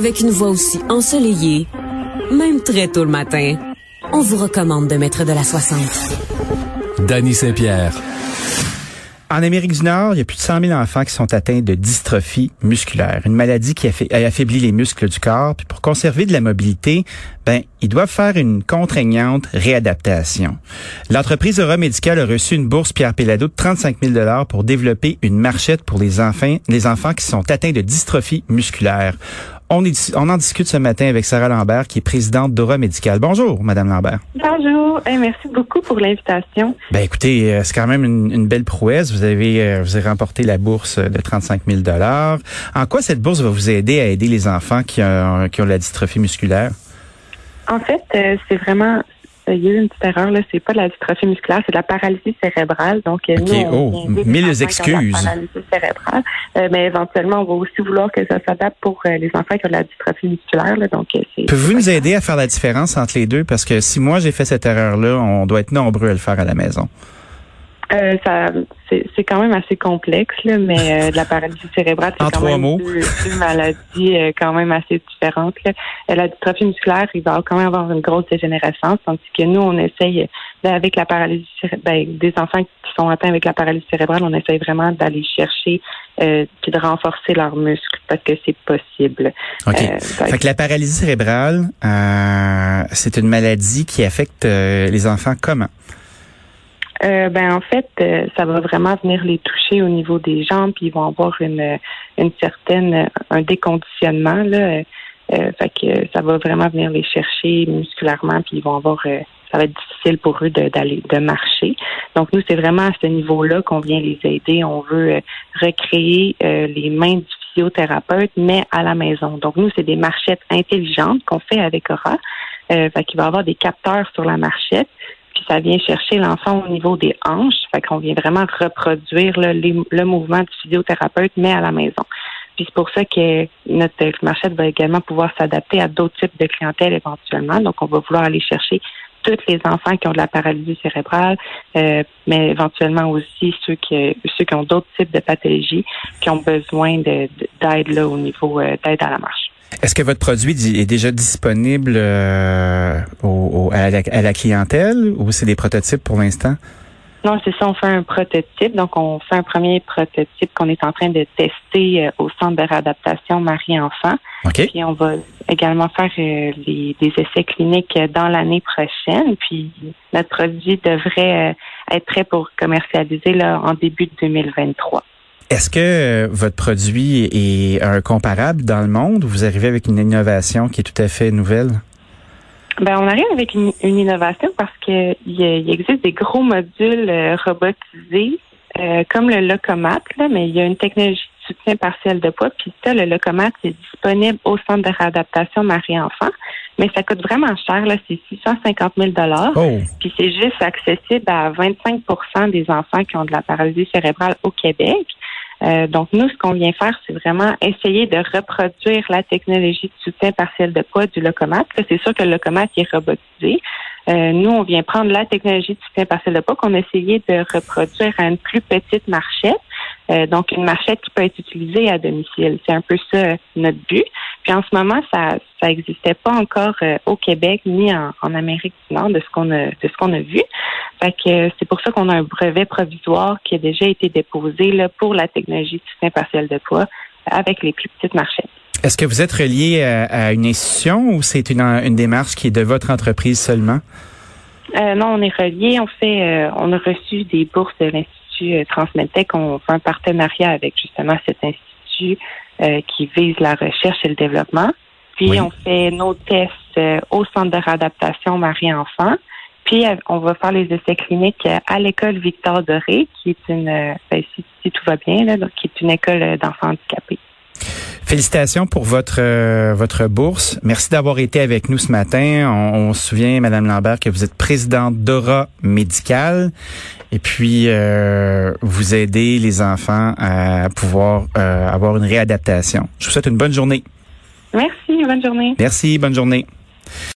Avec une voix aussi ensoleillée, même très tôt le matin, on vous recommande de mettre de la 60. Danny Saint-Pierre. En Amérique du Nord, il y a plus de 100 000 enfants qui sont atteints de dystrophie musculaire, une maladie qui affaiblit les muscles du corps. Puis pour conserver de la mobilité, ben ils doivent faire une contraignante réadaptation. L'entreprise Aura a reçu une bourse Pierre Pellado de 35 000 dollars pour développer une marchette pour les enfants, les enfants qui sont atteints de dystrophie musculaire. On, on, en discute ce matin avec Sarah Lambert, qui est présidente d'Aura Médical. Bonjour, Madame Lambert. Bonjour. merci beaucoup pour l'invitation. Ben écoutez, euh, c'est quand même une, belle prouesse. Vous avez, euh, vous avez remporté la bourse de 35 000 En quoi cette bourse va vous aider à aider les enfants qui ont, qui ont la dystrophie musculaire? En fait, euh, c'est vraiment il y a eu une petite erreur, là. C'est pas de la dystrophie musculaire, c'est de la paralysie cérébrale. Donc, euh, nous, on, oh, mille excuses. paralysie cérébrale. Euh, mais éventuellement, on va aussi vouloir que ça s'adapte pour euh, les enfants qui ont de la dystrophie musculaire, là. Donc, Pouvez-vous nous aider à faire la différence entre les deux? Parce que si moi j'ai fait cette erreur-là, on doit être nombreux à le faire à la maison. Euh, ça, c'est quand même assez complexe, là, mais euh, de la paralysie cérébrale, c'est quand même Deux, maladies euh, quand même assez différentes. Là. La dystrophie musculaire, il va quand même avoir une grosse dégénérescence, tandis que nous, on essaye, avec la paralysie ben, des enfants qui sont atteints avec la paralysie cérébrale, on essaye vraiment d'aller chercher euh, puis de renforcer leurs muscles parce que c'est possible. OK. fait que la paralysie cérébrale, c'est une maladie qui affecte les enfants comment? Euh, ben en fait, euh, ça va vraiment venir les toucher au niveau des jambes, puis ils vont avoir une, une certaine un déconditionnement là. Euh, fait que ça va vraiment venir les chercher musculairement, puis ils vont avoir ça va être difficile pour eux d'aller de, marcher. Donc nous, c'est vraiment à ce niveau-là qu'on vient les aider. On veut recréer les mains du physiothérapeute, mais à la maison. Donc nous, c'est des marchettes intelligentes qu'on fait avec Aura. Euh, fait qu'il va avoir des capteurs sur la marchette ça vient chercher l'enfant au niveau des hanches. Fait qu'on vient vraiment reproduire le mouvement du physiothérapeute, mais à la maison. Puis c'est pour ça que notre marchette va également pouvoir s'adapter à d'autres types de clientèle éventuellement. Donc, on va vouloir aller chercher tous les enfants qui ont de la paralysie cérébrale, euh, mais éventuellement aussi ceux qui ceux qui ont d'autres types de pathologies qui ont besoin d'aide là au niveau euh, d'aide à la marche. Est-ce que votre produit est déjà disponible euh, à, la, clientèle ou c'est des prototypes pour l'instant? Non, c'est ça, on fait un prototype. Donc, on fait un premier prototype qu'on est en train de tester euh, au centre de réadaptation Marie-Enfant. Puis, on va également faire euh, des essais cliniques dans l'année prochaine. Puis, notre produit devrait être prêt pour commercialiser là, en début de 2023. Est-ce que euh, votre produit est un comparable dans le monde ou vous arrivez avec une innovation qui est tout à fait nouvelle? Ben, on arrive avec une, innovation parce qu'il il existe des gros modules euh, robotisés euh, comme le Locomat, là, mais il y a une technologie de soutien partiel de poids. Puis ça, le Locomat, c'est disponible au centre de réadaptation Marie-Enfant. Mais ça coûte vraiment cher, là, c'est 650 000 oh. Puis c'est juste accessible à 25% des enfants qui ont de la paralysie cérébrale au Québec. Euh, donc, nous, ce qu'on vient faire, c'est vraiment essayer de reproduire la technologie de soutien partiel de poids du locomat. C'est sûr que le locomat est robotisé. Euh, nous, on vient prendre la technologie de soutien partiel de poids qu'on a essayé de reproduire à une plus petite marchette. Euh, donc, une marchette qui peut être utilisée à domicile. C'est un peu ça notre but. Puis en ce moment, ça ça n'existait pas encore au Québec ni en, Amérique du Nord de ce qu'on a de ce qu'on a vu. Fait que c'est pour ça qu'on a un brevet provisoire qui a déjà été déposé là, pour la technologie de soutien partiel de poids avec les plus petites marchettes. Est-ce que vous êtes relié à, une institution ou c'est une, une, démarche qui est de votre entreprise seulement? Euh, non, on est relié. On fait, euh, on a reçu des bourses de l'Institut euh, Transmedtech. On fait un partenariat avec justement cet institut qui vise la recherche et le développement. Puis on fait nos tests au centre de réadaptation Marie-Enfant. Puis, euh, on va faire les essais cliniques euh, à l'école Victor Doré, qui est une, euh, ben, si, tout va bien, là, qui est une école d'enfants handicapés. Félicitations pour votre votre bourse. Merci d'avoir été avec nous ce matin. On, se souvient, Madame Lambert, que vous êtes présidente d'Aura Médical et puis vous aidez les enfants à pouvoir avoir une réadaptation. Je vous souhaite une bonne journée. Merci, bonne journée. Merci, bonne journée.